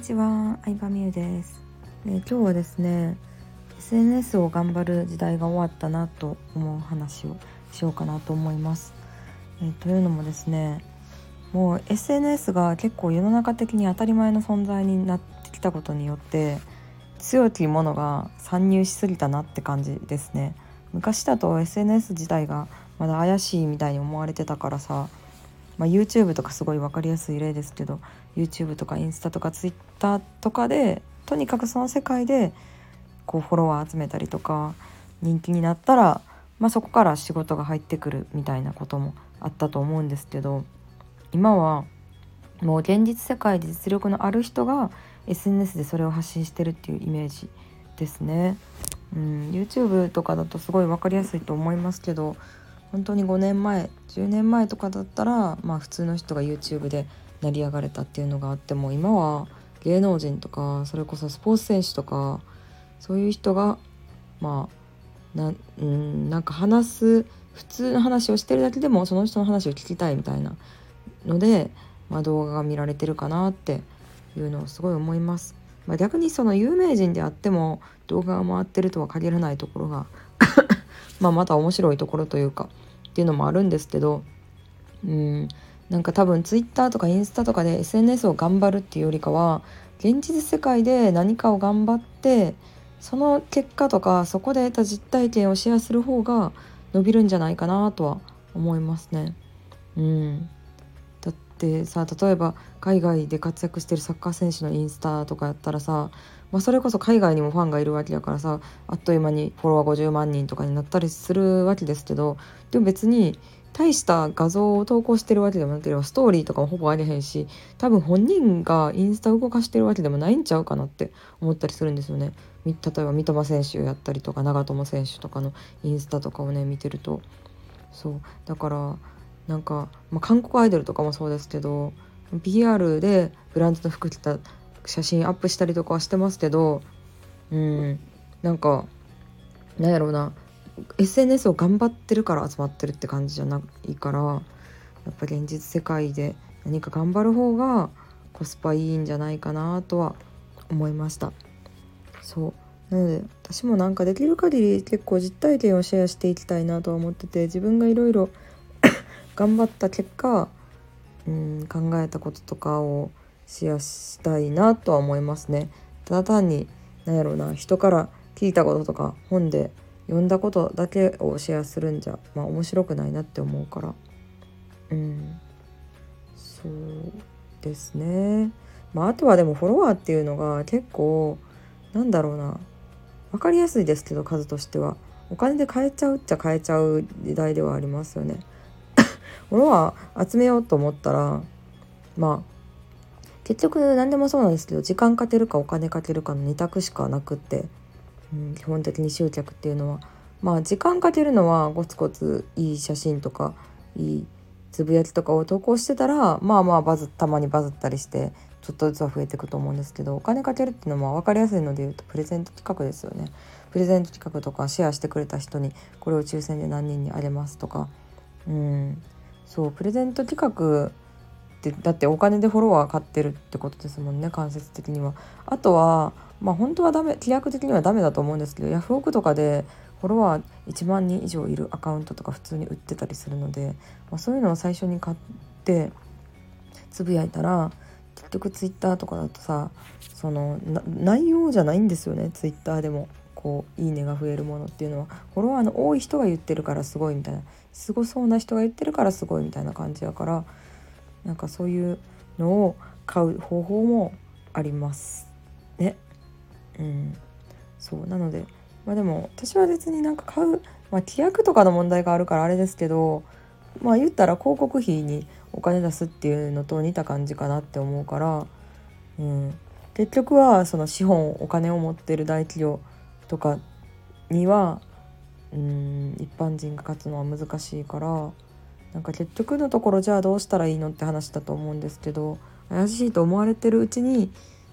にちは、相葉美優です、え今日はですね SNS を頑張る時代が終わったなと思う話をしようかなと思います、えというのもですねもう SNS が結構世の中的に当たり前の存在になってきたことによって強きものが参入しすぎたなって感じですね。昔だと SNS 自体がまだ怪しいみたいに思われてたからさまあ、YouTube とかすごい分かりやすい例ですけど YouTube とかインスタとか Twitter とかでとにかくその世界でこうフォロワー集めたりとか人気になったら、まあ、そこから仕事が入ってくるみたいなこともあったと思うんですけど今はもう現実世界で実力のある人が SNS でそれを発信してるっていうイメージですね。うん、YouTube とかだとすごい分かりやすいと思いますけど本当に5年前10年前とかだったらまあ普通の人が YouTube で成り上がれたっていうのがあっても今は芸能人とかそれこそスポーツ選手とかそういう人がまあなうんなんか話す普通の話をしてるだけでもその人の話を聞きたいみたいなので、まあ、動画が見られてるかなっていうのをすごい思います。まあ、逆にその有名人であっても動画が回ってるとは限らないところがまあまた面白いところというかっていうのもあるんですけどうんなんか多分 Twitter とかインスタとかで SNS を頑張るっていうよりかは現実世界で何かを頑張ってその結果とかそこで得た実体験をシェアする方が伸びるんじゃないかなとは思いますね。うん、ってさ例えば海外で活躍してるサッカー選手のインスタとかやったらさまあ、それこそ海外にもファンがいるわけだからさあっという間にフォロワー50万人とかになったりするわけですけどでも別に大した画像を投稿してるわけでもなければストーリーとかもほぼありへんし多分本人がインスタ動かしてるわけでもないんちゃうかなって思ったりするんですよね。例えば三笘選手やったりとか長友選手とかのインスタとかをね見てるとそうだからなんか、まあ、韓国アイドルとかもそうですけど PR でブランドの服着た写真アップしたりとかはしてますけどうんなんかなんやろうな SNS を頑張ってるから集まってるって感じじゃないからやっぱ現実世界で何か頑張る方がコスパいいんじゃないかなとは思いました。そう。なので私もなんかできる限り結構実体験をシェアしていきたいなとは思ってて自分がいろいろ頑張った結果うん考えたこととかをシェアしたいなとは思いますね。ただ単に何やろうな人から聞いたこととか本で読んだことだけをシェアするんじゃまあ面白くないなって思うからうんそうですね。まあ、あとはでもフォロワーっていうのが結構なんだろうな分かりやすいですけど数としてはお金で買えちゃうっちゃ買えちゃう時代ではありますよね。フォロワー集めようと思ったらまあ結局何でもそうなんですけど時間かけるかお金かけるかの2択しかなくって、うん、基本的に集客っていうのはまあ時間かけるのはゴツゴツいい写真とかいいつぶやきとかを投稿してたらまあまあバズたまにバズったりしてちょっとずつは増えていくと思うんですけどお金かけるっていうのは分かりやすいので言うとプレゼント企画ですよね。プレゼント企画とかシェアしてくれた人にこれを抽選で何人にあげますとかうんそうプレゼント企画ってだってお金でフォロワー買ってるってことですもんね間接的には。あとはまあ本当はダメ規約的にはダメだと思うんですけどヤフオクとかでフォロワー1万人以上いるアカウントとか普通に売ってたりするので、まあ、そういうのを最初に買ってつぶやいたら結局ツイッターとかだとさその内容じゃないんですよねツイッターでも。こういいねが増えるものっていうのはフォロワーの多い人が言ってるからすごいみたいなすごそうな人が言ってるからすごいみたいな感じやからなんかそういうのを買う方法もあります。ね。うん、そう。なのでまあでも私は別になんか買う、まあ、規約とかの問題があるからあれですけどまあ言ったら広告費にお金出すっていうのと似た感じかなって思うから、うん、結局はその資本お金を持ってる大企業とかにはうん一般人が勝つのは難しいから。なんか結局のところじゃあどうしたらいいのって話だと思うんですけど怪しいと思われてるうちに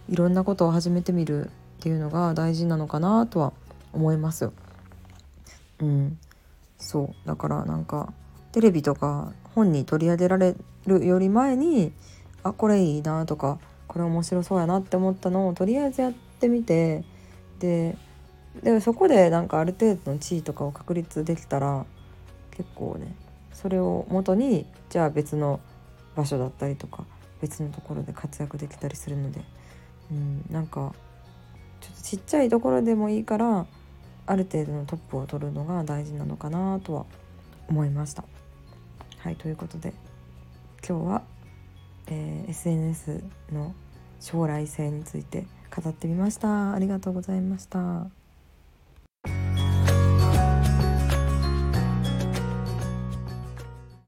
いろんなことを始めてみるっていうのが大事なのかなとは思います。うん、そうだからなんかテレビとか本に取り上げられるより前にあこれいいなとかこれ面白そうやなって思ったのをとりあえずやってみてででそこでなんかある程度の地位とかを確立できたら結構ねそれを元にじゃあ別の場所だったりとか別のところで活躍できたりするので、うん、なんかちょっとちっちゃいところでもいいからある程度のトップを取るのが大事なのかなとは思いました。はいということで今日は、えー、SNS の将来性について語ってみました。ありがとうございました。